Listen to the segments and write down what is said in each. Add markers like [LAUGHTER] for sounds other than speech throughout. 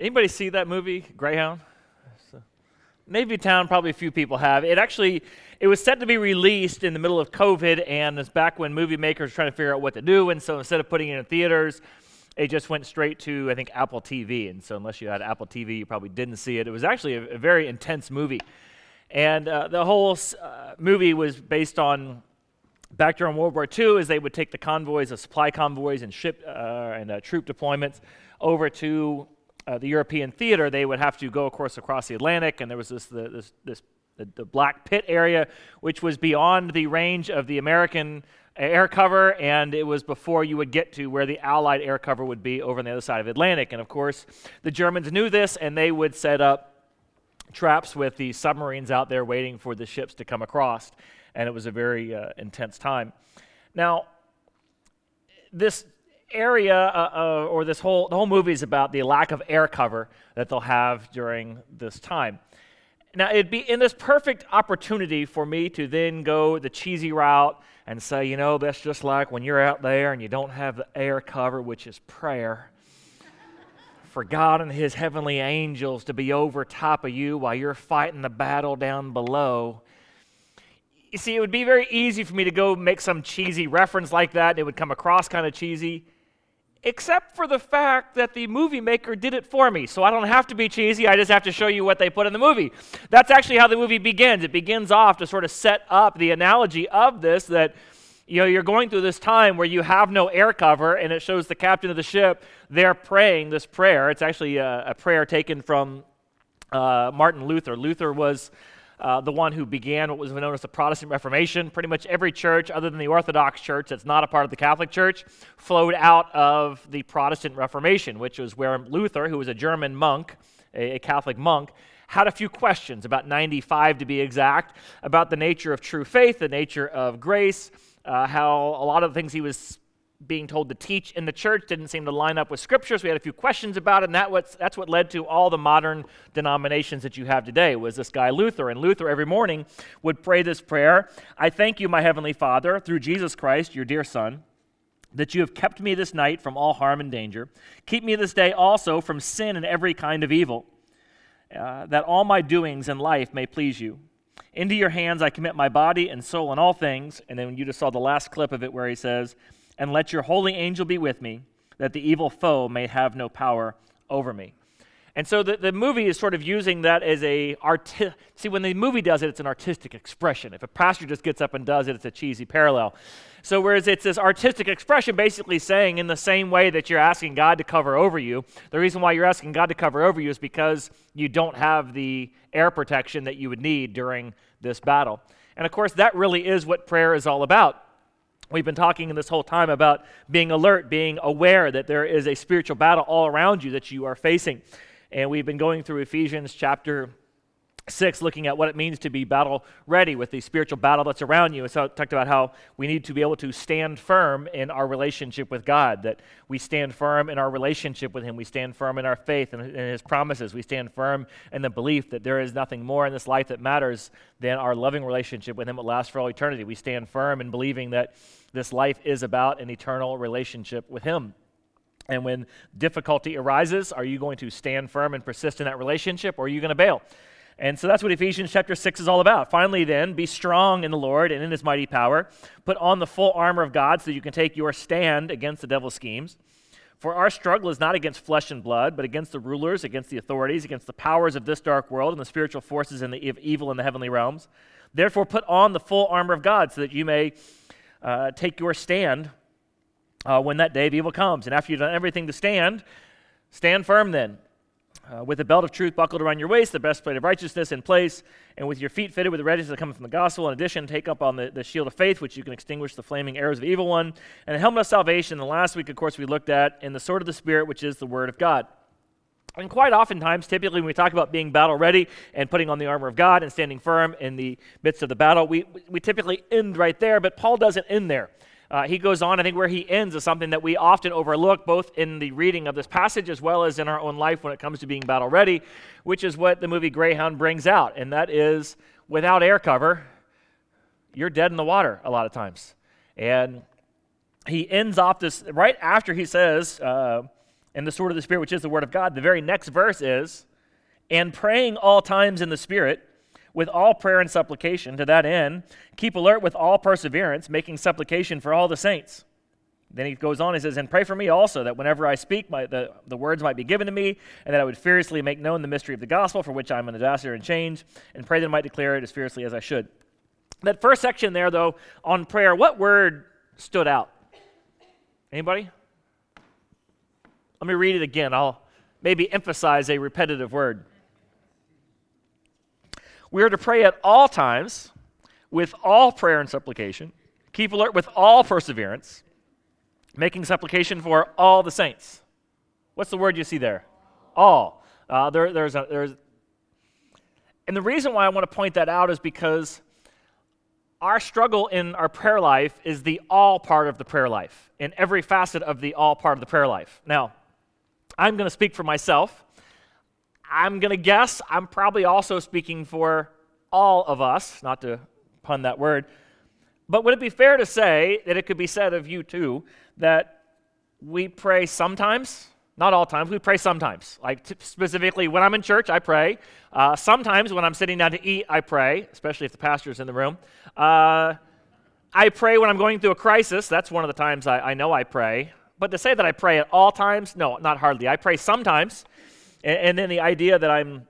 Anybody see that movie, Greyhound? Navy Town, probably a few people have. It actually, it was set to be released in the middle of COVID, and it's back when movie makers were trying to figure out what to do. And so instead of putting it in theaters, it just went straight to I think Apple TV. And so unless you had Apple TV, you probably didn't see it. It was actually a, a very intense movie, and uh, the whole uh, movie was based on back during World War II, as they would take the convoys, the supply convoys, and ship uh, and uh, troop deployments over to uh, the European theater, they would have to go, of course, across the Atlantic, and there was this, the, this, this the, the, Black Pit area, which was beyond the range of the American air cover, and it was before you would get to where the Allied air cover would be over on the other side of the Atlantic. And of course, the Germans knew this, and they would set up traps with the submarines out there waiting for the ships to come across, and it was a very uh, intense time. Now, this area uh, uh, or this whole the whole movie is about the lack of air cover that they'll have during this time. Now it'd be in this perfect opportunity for me to then go the cheesy route and say, you know, that's just like when you're out there and you don't have the air cover, which is prayer. for God and His heavenly angels to be over top of you while you're fighting the battle down below. You see, it would be very easy for me to go make some cheesy reference like that, it would come across kind of cheesy except for the fact that the movie maker did it for me. So I don't have to be cheesy, I just have to show you what they put in the movie. That's actually how the movie begins. It begins off to sort of set up the analogy of this that you know you're going through this time where you have no air cover and it shows the captain of the ship there praying this prayer it's actually a, a prayer taken from uh, martin luther luther was uh, the one who began what was known as the Protestant Reformation. Pretty much every church, other than the Orthodox Church, that's not a part of the Catholic Church, flowed out of the Protestant Reformation, which was where Luther, who was a German monk, a, a Catholic monk, had a few questions, about 95 to be exact, about the nature of true faith, the nature of grace, uh, how a lot of the things he was being told to teach in the church didn't seem to line up with scriptures. We had a few questions about it, and that was, that's what led to all the modern denominations that you have today was this guy Luther. And Luther every morning would pray this prayer I thank you, my heavenly Father, through Jesus Christ, your dear Son, that you have kept me this night from all harm and danger. Keep me this day also from sin and every kind of evil, uh, that all my doings in life may please you. Into your hands I commit my body and soul and all things. And then you just saw the last clip of it where he says, and let your holy angel be with me, that the evil foe may have no power over me. And so the, the movie is sort of using that as a arti- see when the movie does it, it's an artistic expression. If a pastor just gets up and does it, it's a cheesy parallel. So whereas it's this artistic expression, basically saying in the same way that you're asking God to cover over you, the reason why you're asking God to cover over you is because you don't have the air protection that you would need during this battle. And of course, that really is what prayer is all about. We've been talking in this whole time about being alert, being aware that there is a spiritual battle all around you that you are facing. And we've been going through Ephesians chapter 6, looking at what it means to be battle ready with the spiritual battle that's around you. And so I talked about how we need to be able to stand firm in our relationship with God, that we stand firm in our relationship with Him. We stand firm in our faith and in His promises. We stand firm in the belief that there is nothing more in this life that matters than our loving relationship with Him that lasts for all eternity. We stand firm in believing that this life is about an eternal relationship with Him. And when difficulty arises, are you going to stand firm and persist in that relationship, or are you going to bail? And so that's what Ephesians chapter 6 is all about. Finally, then, be strong in the Lord and in his mighty power. Put on the full armor of God so you can take your stand against the devil's schemes. For our struggle is not against flesh and blood, but against the rulers, against the authorities, against the powers of this dark world, and the spiritual forces in the evil in the heavenly realms. Therefore, put on the full armor of God so that you may uh, take your stand uh, when that day of evil comes. And after you've done everything to stand, stand firm then uh, with the belt of truth buckled around your waist, the breastplate of righteousness in place, and with your feet fitted with the readiness that comes from the gospel. In addition, take up on the, the shield of faith, which you can extinguish the flaming arrows of the evil one, and the helmet of salvation. The last week, of course, we looked at in the sword of the Spirit, which is the word of God. And quite oftentimes, typically, when we talk about being battle ready and putting on the armor of God and standing firm in the midst of the battle, we, we typically end right there, but Paul doesn't end there. Uh, he goes on, I think where he ends is something that we often overlook, both in the reading of this passage as well as in our own life when it comes to being battle ready, which is what the movie Greyhound brings out. And that is without air cover, you're dead in the water a lot of times. And he ends off this right after he says, uh, the sword of the Spirit, which is the Word of God. The very next verse is, and praying all times in the Spirit with all prayer and supplication. To that end, keep alert with all perseverance, making supplication for all the saints. Then he goes on, he says, And pray for me also, that whenever I speak, my, the, the words might be given to me, and that I would fiercely make known the mystery of the gospel, for which I am an ambassador in chains, and pray that I might declare it as fiercely as I should. That first section there, though, on prayer, what word stood out? Anybody? Let me read it again. I'll maybe emphasize a repetitive word. We are to pray at all times with all prayer and supplication, keep alert with all perseverance, making supplication for all the saints. What's the word you see there? All. Uh, there, there's, a, there's, and the reason why I want to point that out is because our struggle in our prayer life is the all part of the prayer life, in every facet of the all part of the prayer life. Now, I'm going to speak for myself. I'm going to guess I'm probably also speaking for all of us, not to pun that word. But would it be fair to say that it could be said of you too that we pray sometimes? Not all times, we pray sometimes. Like t- specifically, when I'm in church, I pray. Uh, sometimes when I'm sitting down to eat, I pray, especially if the pastor's in the room. Uh, I pray when I'm going through a crisis. That's one of the times I, I know I pray. But to say that I pray at all times, no, not hardly. I pray sometimes. And, and then the idea that I'm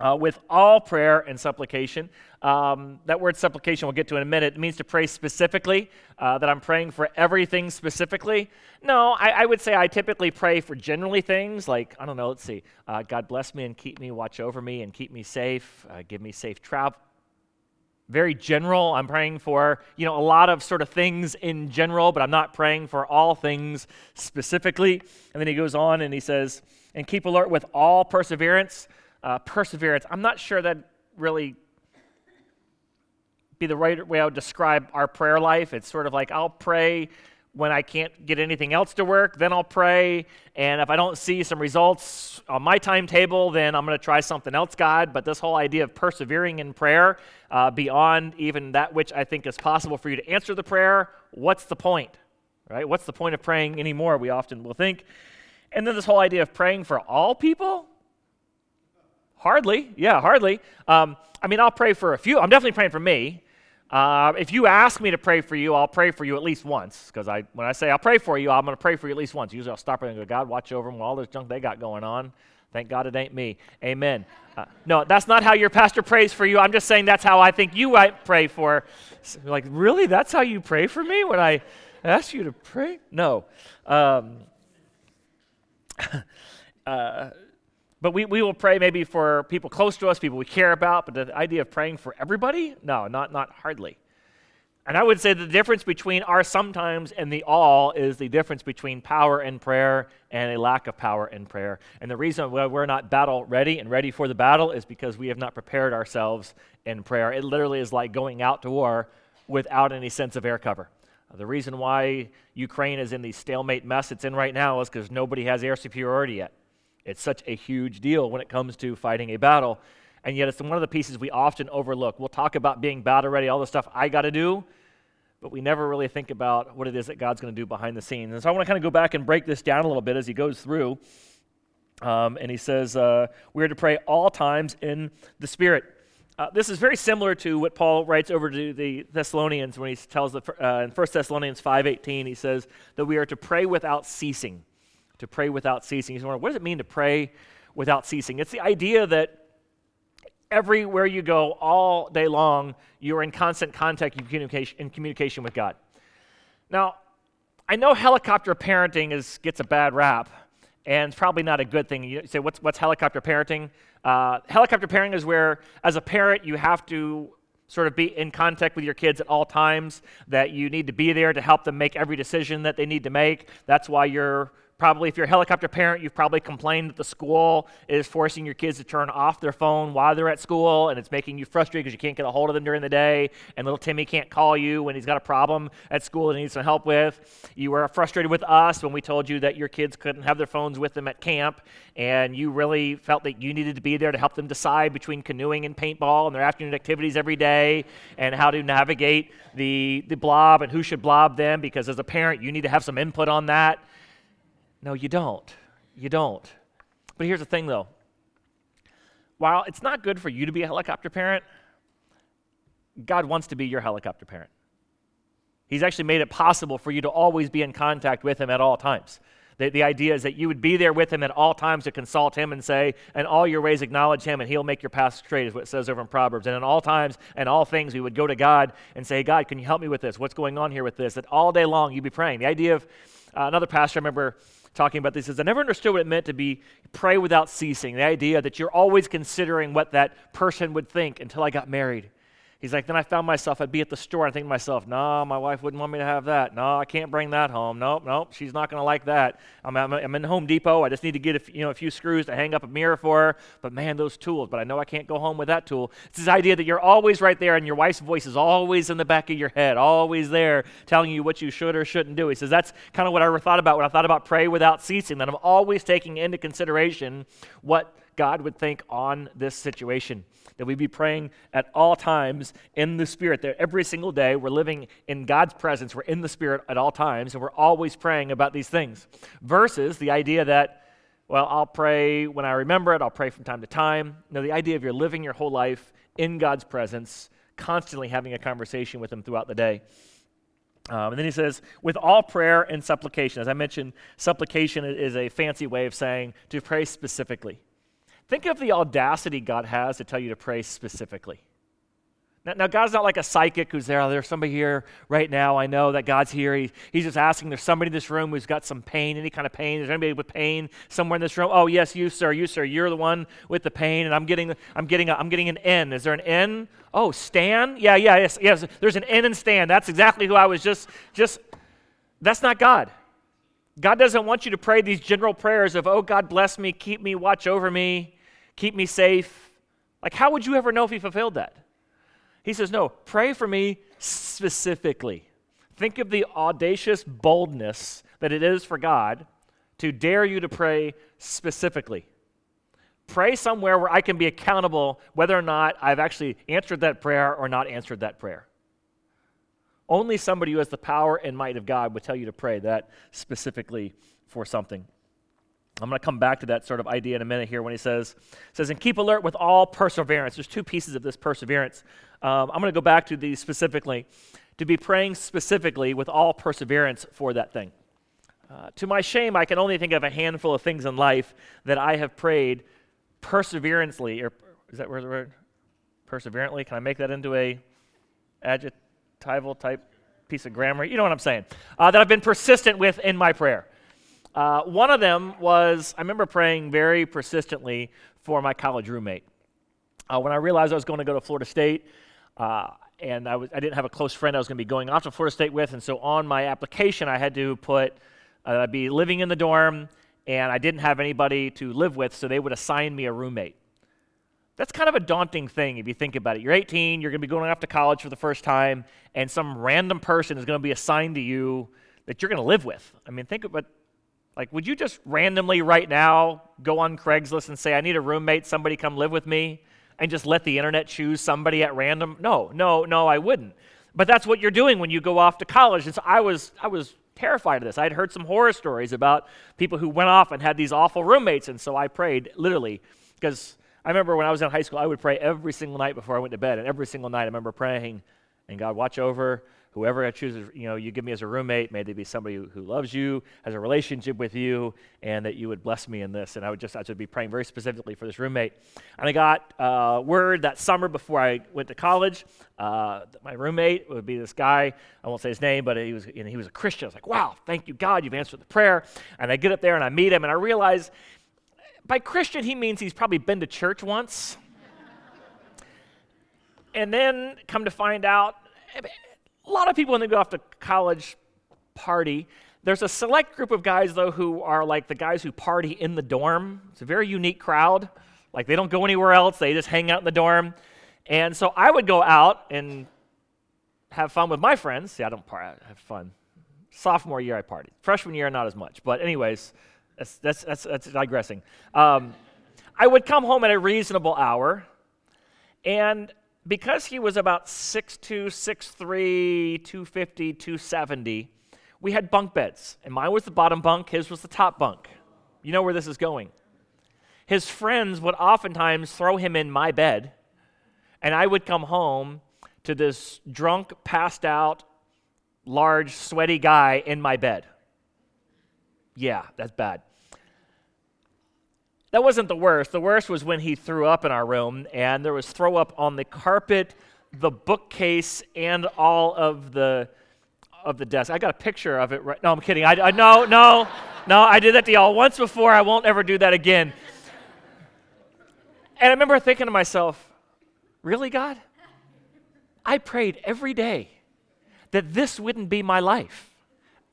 uh, with all prayer and supplication. Um, that word supplication we'll get to in a minute. It means to pray specifically, uh, that I'm praying for everything specifically. No, I, I, would say I typically pray for generally things like, I don't know, let's see, uh, God bless me and keep me, watch over me and keep me safe, uh, give me safe travel. Very general. I'm praying for, you know, a lot of sort of things in general, but I'm not praying for all things specifically. And then he goes on and he says, and keep alert with all perseverance. Uh, perseverance, I'm not sure that really be the right way I would describe our prayer life. It's sort of like I'll pray when I can't get anything else to work, then I'll pray. And if I don't see some results on my timetable, then I'm going to try something else, God. But this whole idea of persevering in prayer uh, beyond even that which I think is possible for you to answer the prayer, what's the point? Right? What's the point of praying anymore? We often will think. And then this whole idea of praying for all people? Hardly. Yeah, hardly. Um, I mean, I'll pray for a few. I'm definitely praying for me. Uh, if you ask me to pray for you, I'll pray for you at least once. Because I, when I say I'll pray for you, I'm going to pray for you at least once. Usually I'll stop and go, God, watch over them with all this junk they got going on. Thank God it ain't me. Amen. Uh, no, that's not how your pastor prays for you. I'm just saying that's how I think you might pray for. Like, really? That's how you pray for me when I ask you to pray? No. Um, [LAUGHS] uh, but we, we will pray maybe for people close to us, people we care about, but the idea of praying for everybody? No, not, not hardly. And I would say the difference between our sometimes and the all is the difference between power and prayer and a lack of power in prayer. And the reason why we're not battle ready and ready for the battle is because we have not prepared ourselves in prayer. It literally is like going out to war without any sense of air cover. Uh, the reason why Ukraine is in the stalemate mess it's in right now is because nobody has air superiority yet. It's such a huge deal when it comes to fighting a battle. And yet, it's one of the pieces we often overlook. We'll talk about being battle ready, all the stuff I got to do, but we never really think about what it is that God's going to do behind the scenes. And so I want to kind of go back and break this down a little bit as he goes through. Um, and he says, uh, We are to pray all times in the Spirit. Uh, this is very similar to what Paul writes over to the Thessalonians when he tells the, uh, in 1 Thessalonians 5.18, he says that we are to pray without ceasing. To pray without ceasing. He's wondering, what does it mean to pray without ceasing? It's the idea that everywhere you go, all day long, you're in constant contact and communication, in communication with God. Now, I know helicopter parenting is, gets a bad rap, and it's probably not a good thing. You say, what's, what's helicopter parenting? Uh, helicopter parenting is where, as a parent, you have to sort of be in contact with your kids at all times, that you need to be there to help them make every decision that they need to make. That's why you're Probably, if you're a helicopter parent, you've probably complained that the school is forcing your kids to turn off their phone while they're at school, and it's making you frustrated because you can't get a hold of them during the day, and little Timmy can't call you when he's got a problem at school he needs some help with. You were frustrated with us when we told you that your kids couldn't have their phones with them at camp, and you really felt that you needed to be there to help them decide between canoeing and paintball and their afternoon activities every day, and how to navigate the, the blob and who should blob them, because as a parent, you need to have some input on that. No, you don't. You don't. But here's the thing though while it's not good for you to be a helicopter parent, God wants to be your helicopter parent. He's actually made it possible for you to always be in contact with Him at all times. The, the idea is that you would be there with Him at all times to consult Him and say, in all your ways acknowledge Him, and He'll make your path straight, is what it says over in Proverbs. And in all times and all things, we would go to God and say, God, can you help me with this? What's going on here with this? That all day long you'd be praying. The idea of uh, another pastor, I remember talking about this is I never understood what it meant to be pray without ceasing. The idea that you're always considering what that person would think until I got married. He's like, then I found myself, I'd be at the store and think to myself, no, my wife wouldn't want me to have that. No, I can't bring that home. Nope, nope, she's not going to like that. I'm, I'm, I'm, in Home Depot. I just need to get a, you know, a few screws to hang up a mirror for her. But man, those tools, but I know I can't go home with that tool. It's this idea that you're always right there and your wife's voice is always in the back of your head, always there telling you what you should or shouldn't do. He says, that's kind of what I thought about when I thought about pray without ceasing, that I'm always taking into consideration what God would think on this situation that we be praying at all times in the Spirit. That every single day we're living in God's presence, we're in the Spirit at all times, and we're always praying about these things. Versus the idea that, well, I'll pray when I remember it, I'll pray from time to time. No, the idea of you're living your whole life in God's presence, constantly having a conversation with Him throughout the day. Um, and then he says, with all prayer and supplication. As I mentioned, supplication is a fancy way of saying to pray specifically. Think of the audacity God has to tell you to pray specifically. Now, now, God's not like a psychic who's there. Oh, there's somebody here right now. I know that God's here. He, he's just asking. There's somebody in this room who's got some pain, any kind of pain. Is there anybody with pain somewhere in this room? Oh, yes, you, sir. You, sir. You're the one with the pain, and I'm getting, I'm getting, a, I'm getting an N. Is there an N? Oh, Stan. Yeah, yeah, yes, yes. There's an N in Stan. That's exactly who I was just, just. That's not God. God doesn't want you to pray these general prayers of, oh, God bless me, keep me, watch over me, keep me safe. Like, how would you ever know if He fulfilled that? He says, no, pray for me specifically. Think of the audacious boldness that it is for God to dare you to pray specifically. Pray somewhere where I can be accountable whether or not I've actually answered that prayer or not answered that prayer. Only somebody who has the power and might of God would tell you to pray that specifically for something. I'm going to come back to that sort of idea in a minute here when he says, says, and keep alert with all perseverance. There's two pieces of this perseverance. Um, I'm going to go back to these specifically. To be praying specifically with all perseverance for that thing. Uh, to my shame, I can only think of a handful of things in life that I have prayed perseverantly, or is that where the word? Perseverantly? Can I make that into a adjectival type piece of grammar. You know what I'm saying? Uh, that I've been persistent with in my prayer. Uh, one of them was I remember praying very persistently for my college roommate. Uh, when I realized I was going to go to Florida State, uh, and I, was, I didn't have a close friend I was going to be going off to Florida State with, and so on my application I had to put uh, I'd be living in the dorm, and I didn't have anybody to live with, so they would assign me a roommate. That's kind of a daunting thing if you think about it. You're 18, you're going to be going off to college for the first time, and some random person is going to be assigned to you that you're going to live with. I mean, think about like, would you just randomly right now go on Craigslist and say, I need a roommate, somebody come live with me, and just let the internet choose somebody at random? No, no, no, I wouldn't. But that's what you're doing when you go off to college. And so I was, I was terrified of this. I'd heard some horror stories about people who went off and had these awful roommates, and so I prayed literally because I remember when I was in high school, I would pray every single night before I went to bed. And every single night I remember praying, and God, watch over whoever I choose, you know, you give me as a roommate. May they be somebody who, loves you, has a relationship with you, and that you would bless me in this. And I would just, I would be praying very specifically for this roommate. And I got uh, word that summer before I went to college, uh, my roommate would be this guy. I won't say his name, but he was, you know, he was a Christian. I was like, wow, thank you, God, you've answered the prayer. And I get up there and I meet him, and I realize by Christian, he means he's probably been to church once. [LAUGHS] and then come to find out, a lot of people when they go off to college party, there's a select group of guys, though, who are like the guys who party in the dorm. It's a very unique crowd. Like they don't go anywhere else, they just hang out in the dorm. And so I would go out and have fun with my friends. See, I don't party, I have fun. Sophomore year, I partied. Freshman year, not as much. But, anyways, that's, that's, that's, that's digressing. Um, I would come home at a reasonable hour, and because he was about 6'2, 6'3, 250, 270, we had bunk beds. And mine was the bottom bunk, his was the top bunk. You know where this is going. His friends would oftentimes throw him in my bed, and I would come home to this drunk, passed out, large, sweaty guy in my bed. Yeah, that's bad. That wasn't the worst. The worst was when he threw up in our room, and there was throw up on the carpet, the bookcase, and all of the of the desk. I got a picture of it. Right, no, I'm kidding. I, I no, no, no. I did that to y'all once before. I won't ever do that again. And I remember thinking to myself, "Really, God? I prayed every day that this wouldn't be my life,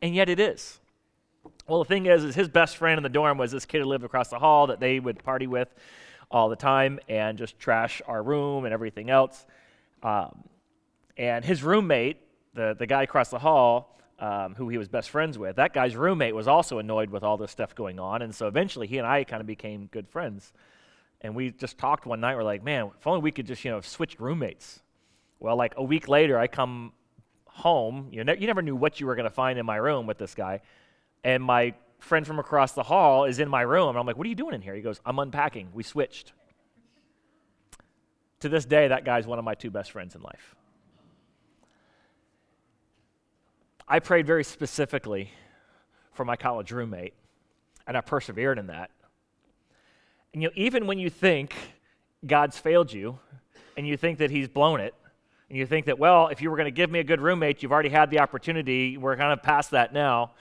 and yet it is." Well, the thing is, is his best friend in the dorm was this kid who lived across the hall that they would party with all the time and just trash our room and everything else. Um, and his roommate, the, the guy across the hall, um, who he was best friends with, that guy's roommate was also annoyed with all this stuff going on. And so eventually he and I kind of became good friends. And we just talked one night. We're like, man, if only we could just, you know, switch roommates. Well, like a week later, I come home. You, ne- you never knew what you were going to find in my room with this guy and my friend from across the hall is in my room. And I'm like, What are you doing in here? He goes, I'm unpacking. We switched. To this day, that guy's one of my two best friends in life. I prayed very specifically for my college roommate, and I persevered in that. And you know, even when you think God's failed you, and you think that He's blown it, and you think that, well, if you were going to give me a good roommate, you've already had the opportunity, we're kind of past that now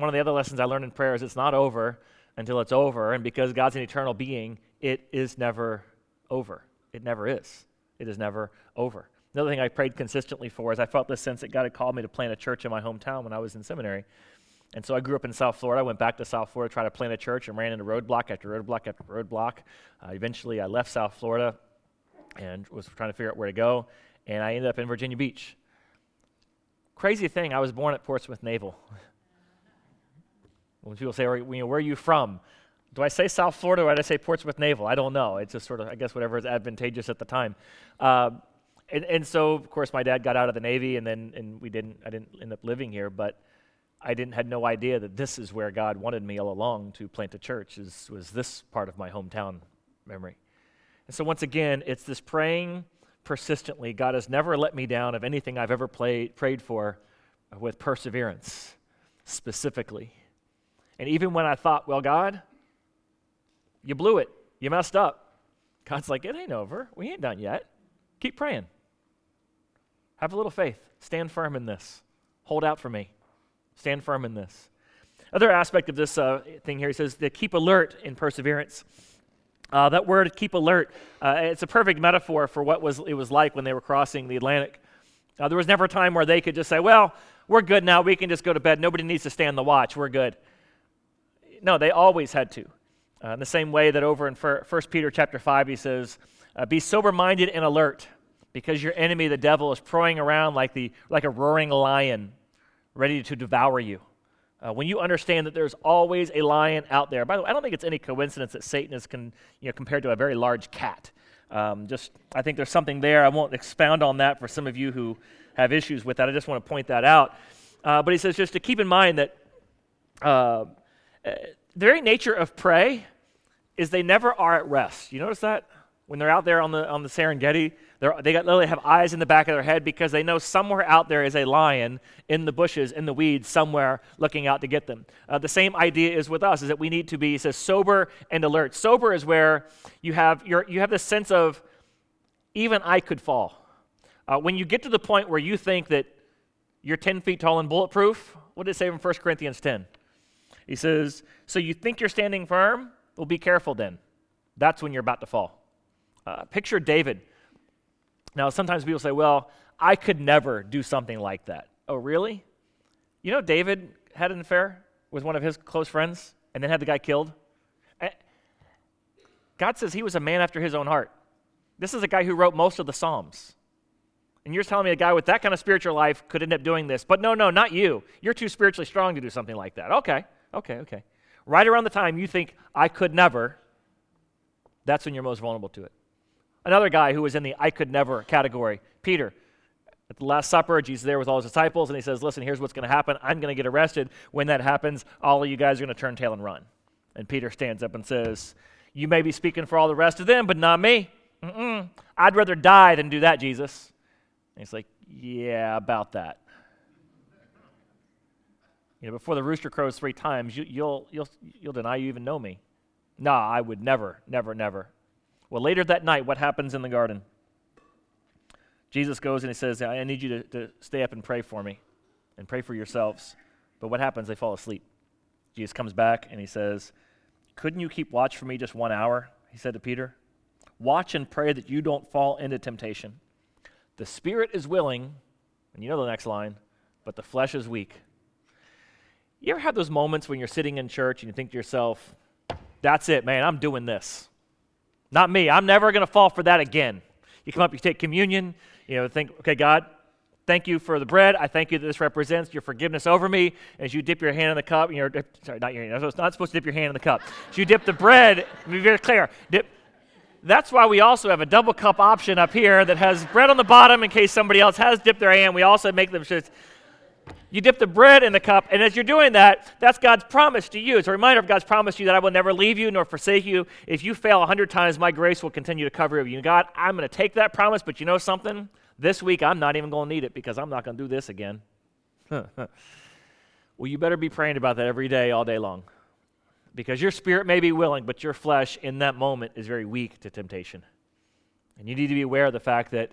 one of the other lessons I learned in prayer is it's not over until it's over. And because God's an eternal being, it is never over. It never is. It is never over. Another thing I prayed consistently for is I felt this sense that God had called me to plant a church in my hometown when I was in seminary. And so I grew up in South Florida. I went back to South Florida to try to plant a church and ran into roadblock after roadblock after roadblock. Uh, eventually, I left South Florida and was trying to figure out where to go. And I ended up in Virginia Beach. Crazy thing, I was born at Portsmouth Naval. [LAUGHS] When people say, you know, where are you from? Do I say South Florida or do I say Portsmouth Naval? I don't know. It's just sort of, I guess, whatever is advantageous at the time. Uh, and, and so, of course, my dad got out of the Navy, and then and we didn't. I didn't end up living here, but I didn't had no idea that this is where God wanted me all along to plant a church. Is was this part of my hometown memory? And so, once again, it's this praying persistently. God has never let me down of anything I've ever played, prayed for, with perseverance, specifically. And even when I thought, well, God, you blew it, you messed up, God's like, it ain't over. We ain't done yet. Keep praying. Have a little faith. Stand firm in this. Hold out for me. Stand firm in this. Other aspect of this uh, thing here, he says to keep alert in perseverance. Uh, that word, keep alert, uh, it's a perfect metaphor for what was, it was like when they were crossing the Atlantic. Uh, there was never a time where they could just say, well, we're good now. We can just go to bed. Nobody needs to stand the watch. We're good. No, they always had to. Uh, in the same way that over in 1 Peter chapter 5, he says, uh, Be sober minded and alert, because your enemy, the devil, is prowling around like, the, like a roaring lion, ready to devour you. Uh, when you understand that there's always a lion out there, by the way, I don't think it's any coincidence that Satan is con, you know, compared to a very large cat. Um, just, I think there's something there. I won't expound on that for some of you who have issues with that. I just want to point that out. Uh, but he says just to keep in mind that uh, the very nature of prey is they never are at rest. You notice that? When they're out there on the, on the Serengeti, they got, literally have eyes in the back of their head because they know somewhere out there is a lion in the bushes, in the weeds, somewhere looking out to get them. Uh, the same idea is with us, is that we need to be, says, sober and alert. Sober is where you have, your, you have this sense of, even I could fall. Uh, when you get to the point where you think that you're 10 feet tall and bulletproof, what did it say in 1 Corinthians 10? He says, So you think you're standing firm? Well, be careful then. That's when you're about to fall. Uh, picture David. Now, sometimes people say, Well, I could never do something like that. Oh, really? You know, David had an affair with one of his close friends and then had the guy killed. Eh, God says he was a man after his own heart. This is a guy who wrote most of the Psalms. And you're telling me a guy with that kind of spiritual life could end up doing this. But no, no, not you. You're too spiritually strong to do something like that. Okay. Okay, okay. Right around the time you think, I could never, that's when you're most vulnerable to it. Another guy who was in the I could never category, Peter. At the Last Supper, Jesus there with all his disciples, and he says, Listen, here's what's going to happen. I'm going to get arrested. When that happens, all of you guys are going to turn tail and run. And Peter stands up and says, You may be speaking for all the rest of them, but not me. Mm-mm. I'd rather die than do that, Jesus. And he's like, Yeah, about that. You know, before the rooster crows three times, you, you'll, you'll, you'll deny you even know me. Nah, I would never, never, never. Well, later that night, what happens in the garden? Jesus goes and he says, I need you to, to stay up and pray for me and pray for yourselves. But what happens? They fall asleep. Jesus comes back and he says, Couldn't you keep watch for me just one hour? He said to Peter. Watch and pray that you don't fall into temptation. The spirit is willing, and you know the next line, but the flesh is weak. You ever have those moments when you're sitting in church and you think to yourself, that's it, man, I'm doing this. Not me. I'm never going to fall for that again. You come up, you take communion, you know, think, okay, God, thank you for the bread. I thank you that this represents your forgiveness over me. As you dip your hand in the cup, you're, sorry, not your hand, It's not supposed to dip your hand in the cup. As you dip the bread, be very clear, dip, that's why we also have a double cup option up here that has bread on the bottom in case somebody else has dipped their hand. We also make them just you dip the bread in the cup, and as you're doing that, that's God's promise to you. It's a reminder of God's promise to you that I will never leave you nor forsake you. If you fail a hundred times, my grace will continue to cover you. God, I'm going to take that promise, but you know something? This week, I'm not even going to need it because I'm not going to do this again. [LAUGHS] well, you better be praying about that every day, all day long. Because your spirit may be willing, but your flesh in that moment is very weak to temptation. And you need to be aware of the fact that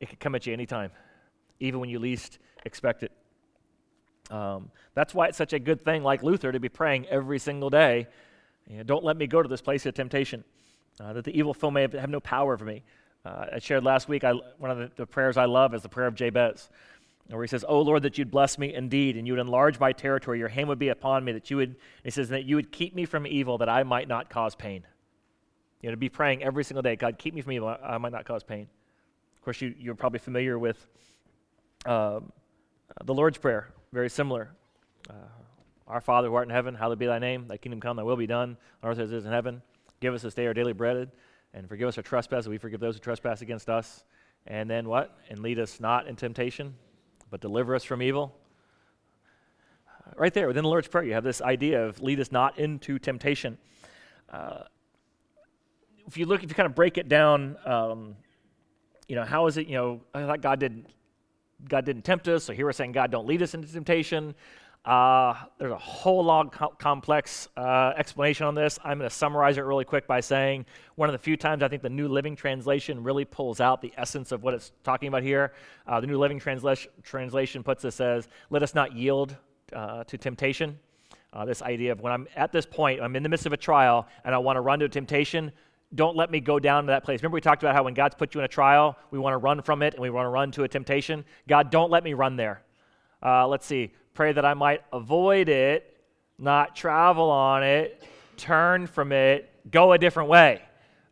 it could come at you anytime, even when you least expect it. Um, that's why it's such a good thing, like Luther, to be praying every single day. You know, don't let me go to this place of temptation, uh, that the evil foe may have, have no power over me. Uh, I shared last week, I, one of the, the, prayers I love is the prayer of Jabez, where he says, Oh Lord, that you'd bless me indeed, and you would enlarge my territory. Your hand would be upon me, that you would, he says, that you would keep me from evil, that I might not cause pain. You know, to be praying every single day, God, keep me from evil, I might not cause pain. Of course, you, you're probably familiar with um, the Lord's Prayer, very similar. Uh, our Father who art in heaven, hallowed be thy name. Thy kingdom come, thy will be done on earth as it is in heaven. Give us this day our daily bread, and forgive us our trespasses. We forgive those who trespass against us. And then what? And lead us not in temptation, but deliver us from evil. Uh, right there within the Lord's Prayer, you have this idea of lead us not into temptation. Uh, if you look, if you kind of break it down, um, you know, how is it, you know, I thought God did God didn't tempt us, so here we're saying God don't lead us into temptation. Uh, there's a whole long, co- complex uh, explanation on this. I'm going to summarize it really quick by saying one of the few times I think the New Living Translation really pulls out the essence of what it's talking about here. Uh, the New Living Transla- Translation puts this as, let us not yield uh, to temptation. Uh, this idea of when I'm at this point, I'm in the midst of a trial, and I want to run to temptation, don't let me go down to that place. Remember, we talked about how when God's put you in a trial, we want to run from it and we want to run to a temptation. God, don't let me run there. Uh, let's see. Pray that I might avoid it, not travel on it, turn from it, go a different way.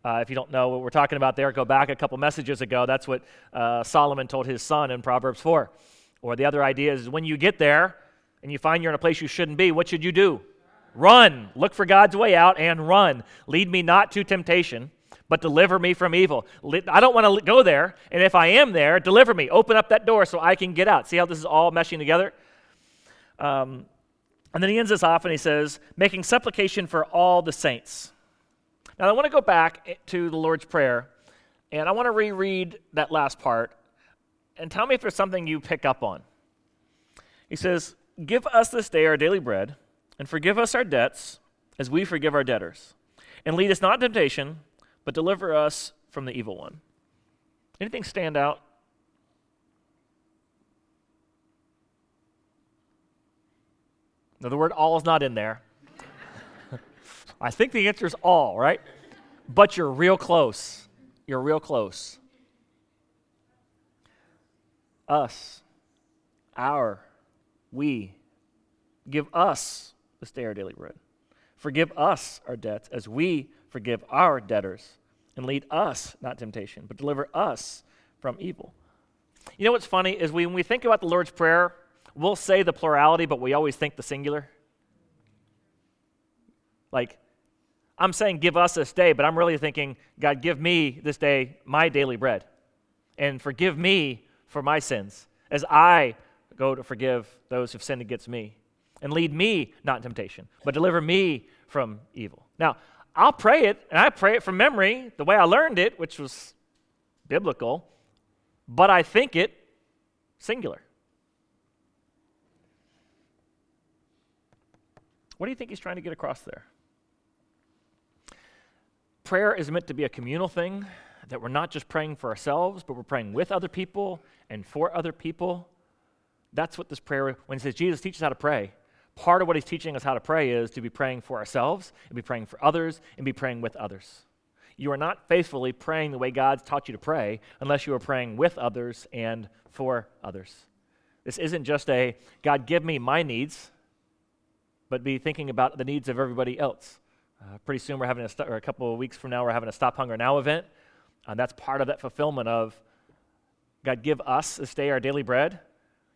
Uh, if you don't know what we're talking about there, go back a couple messages ago. That's what uh, Solomon told his son in Proverbs 4. Or the other idea is when you get there and you find you're in a place you shouldn't be, what should you do? Run. Look for God's way out and run. Lead me not to temptation, but deliver me from evil. I don't want to go there. And if I am there, deliver me. Open up that door so I can get out. See how this is all meshing together? Um, and then he ends this off and he says, making supplication for all the saints. Now I want to go back to the Lord's Prayer and I want to reread that last part and tell me if there's something you pick up on. He says, Give us this day our daily bread and forgive us our debts as we forgive our debtors. And lead us not into temptation, but deliver us from the evil one. Anything stand out? Now, the word all is not in there. [LAUGHS] I think the answer is all, right? But you're real close. You're real close. Us, our, we. Give us this day our daily bread. Forgive us our debts as we forgive our debtors. And lead us, not temptation, but deliver us from evil. You know what's funny is when we think about the Lord's Prayer, we'll say the plurality, but we always think the singular. Like, I'm saying, give us this day, but I'm really thinking, God, give me this day my daily bread. And forgive me for my sins as I go to forgive those who've sinned against me and lead me not in temptation, but deliver me from evil. Now, I'll pray it, and I pray it from memory, the way I learned it, which was biblical, but I think it singular. What do you think he's trying to get across there? Prayer is meant to be a communal thing, that we're not just praying for ourselves, but we're praying with other people and for other people. That's what this prayer, when it says Jesus teaches how to pray, part of what he's teaching us how to pray is to be praying for ourselves, and be praying for others, and be praying with others. You are not faithfully praying the way God's taught you to pray unless you are praying with others and for others. This isn't just a God, give me my needs, but be thinking about the needs of everybody else. Uh, pretty soon, we're having a, st- or a couple of weeks from now, we're having a Stop Hunger Now event. And that's part of that fulfillment of God, give us this day our daily bread.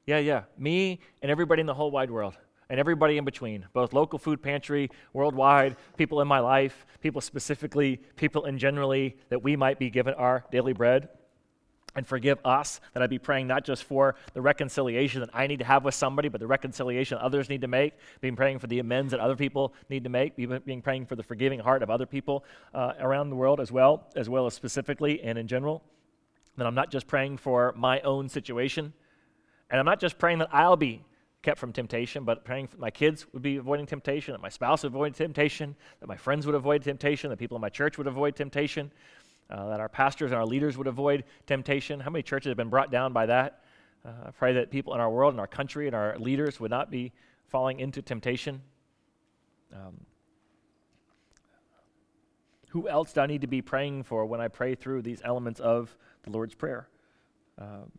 Yeah, yeah. Me and everybody in the whole wide world and everybody in between, both local food pantry, worldwide, people in my life, people specifically, people in generally, that we might be given our daily bread. And forgive us that I'd be praying not just for the reconciliation that I need to have with somebody, but the reconciliation others need to make, being praying for the amends that other people need to make, being praying for the forgiving heart of other people uh, around the world as well, as well as specifically and in general. That I'm not just praying for my own situation, and I'm not just praying that I'll be kept from temptation, but praying for my kids would be avoiding temptation, that my spouse would avoid temptation, that my friends would avoid temptation, that people in my church would avoid temptation, uh, that our pastors and our leaders would avoid temptation. How many churches have been brought down by that? Uh, I pray that people in our world and our country and our leaders would not be falling into temptation. Um, who else do I need to be praying for when I pray through these elements of the Lord's Prayer? Um,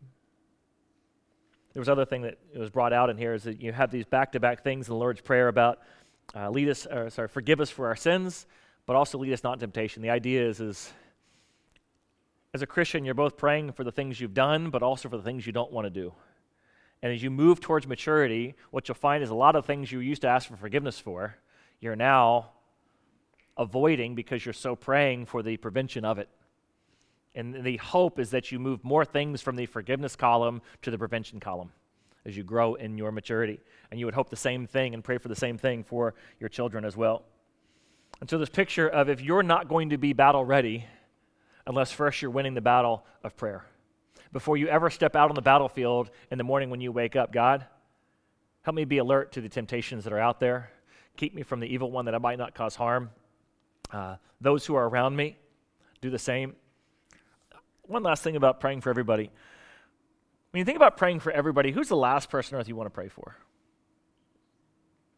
there was other thing that was brought out in here is that you have these back-to-back things in the Lord's Prayer about uh, lead us, or sorry, forgive us for our sins, but also lead us not in temptation. The idea is, is as a Christian, you're both praying for the things you've done, but also for the things you don't want to do. And as you move towards maturity, what you'll find is a lot of things you used to ask for forgiveness for, you're now avoiding because you're so praying for the prevention of it. And the hope is that you move more things from the forgiveness column to the prevention column as you grow in your maturity. And you would hope the same thing and pray for the same thing for your children as well. And so, this picture of if you're not going to be battle ready unless first you're winning the battle of prayer. Before you ever step out on the battlefield in the morning when you wake up, God, help me be alert to the temptations that are out there. Keep me from the evil one that I might not cause harm. Uh, those who are around me, do the same one last thing about praying for everybody. When you think about praying for everybody, who's the last person on earth you want to pray for?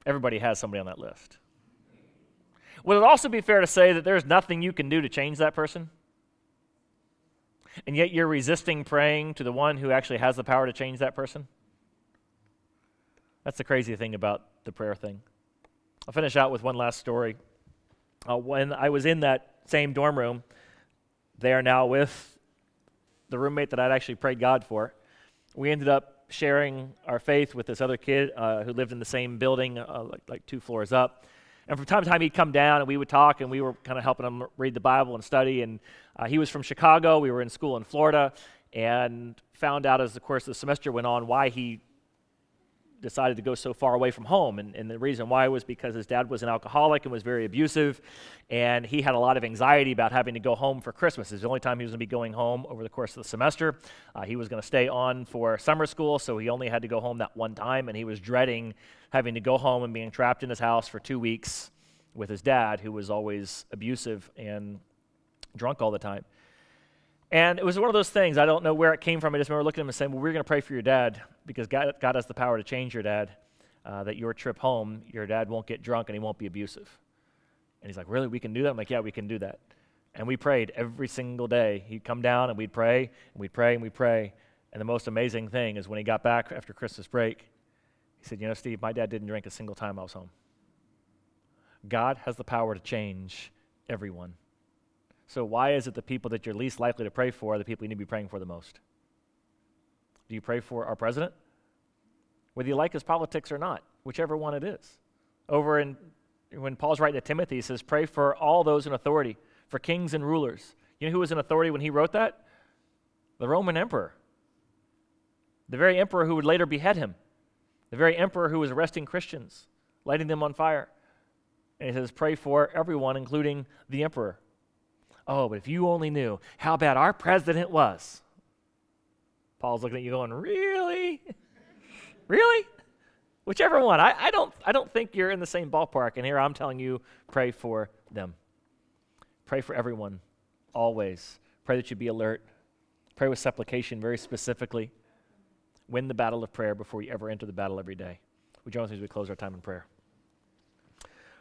Everybody has somebody on that list. Would it also be fair to say that there's nothing you can do to change that person? And yet you're resisting praying to the one who actually has the power to change that person? That's the crazy thing about the prayer thing. I'll finish out with one last story. Uh, when I was in that same dorm room, there now with the roommate that I'd actually prayed God for. We ended up sharing our faith with this other kid uh, who lived in the same building, uh, like, like two floors up. And from time to time, he'd come down and we would talk, and we were kind of helping him read the Bible and study. And uh, he was from Chicago. We were in school in Florida, and found out as the course of the semester went on why he decided to go so far away from home. And, and, the reason why was because his dad was an alcoholic and was very abusive. And he had a lot of anxiety about having to go home for Christmas. It was the only time he was going to be going home over the course of the semester. Uh, he was going to stay on for summer school, so he only had to go home that one time. And he was dreading having to go home and being trapped in his house for two weeks with his dad, who was always abusive and drunk all the time. And it was one of those things. I don't know where it came from. I just remember looking at him and saying, Well, we're going to pray for your dad because God, God has the power to change your dad. Uh, that your trip home, your dad won't get drunk and he won't be abusive. And he's like, Really? We can do that? I'm like, Yeah, we can do that. And we prayed every single day. He'd come down and we'd pray, and we'd pray, and we'd pray. And the most amazing thing is when he got back after Christmas break, he said, You know, Steve, my dad didn't drink a single time I was home. God has the power to change everyone. So, why is it the people that you're least likely to pray for are the people you need to be praying for the most? Do you pray for our president? Whether you like his politics or not, whichever one it is. Over in, when Paul's writing to Timothy, he says, Pray for all those in authority, for kings and rulers. You know who was in authority when he wrote that? The Roman emperor. The very emperor who would later behead him. The very emperor who was arresting Christians, lighting them on fire. And he says, pray for everyone, including the emperor. Oh, but if you only knew how bad our president was. Paul's looking at you going, Really? [LAUGHS] really? Whichever one. I, I, don't, I don't think you're in the same ballpark. And here I'm telling you, pray for them. Pray for everyone, always. Pray that you be alert. Pray with supplication very specifically. Win the battle of prayer before you ever enter the battle every day. We join us as we close our time in prayer.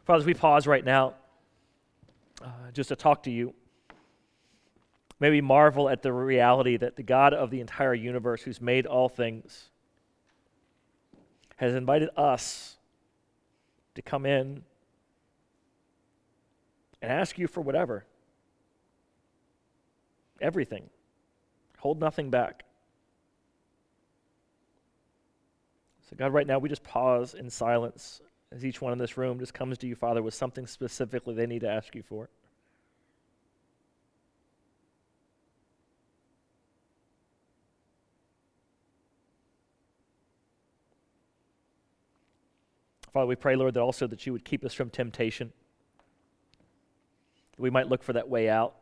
Father, as we pause right now, uh, just to talk to you, maybe marvel at the reality that the God of the entire universe, who's made all things, has invited us to come in and ask you for whatever. Everything. Hold nothing back. So, God, right now we just pause in silence as each one in this room just comes to you, Father, with something specifically they need to ask you for. Father, we pray, Lord, that also that you would keep us from temptation. That we might look for that way out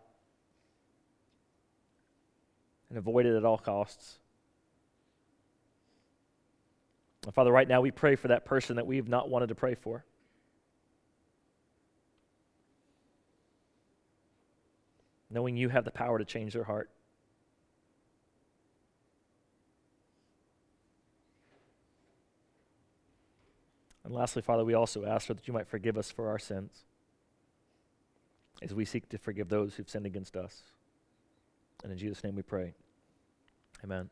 and avoid it at all costs. And Father, right now we pray for that person that we have not wanted to pray for. Knowing you have the power to change their heart. And lastly, Father, we also ask for that you might forgive us for our sins as we seek to forgive those who've sinned against us. And in Jesus' name we pray. Amen.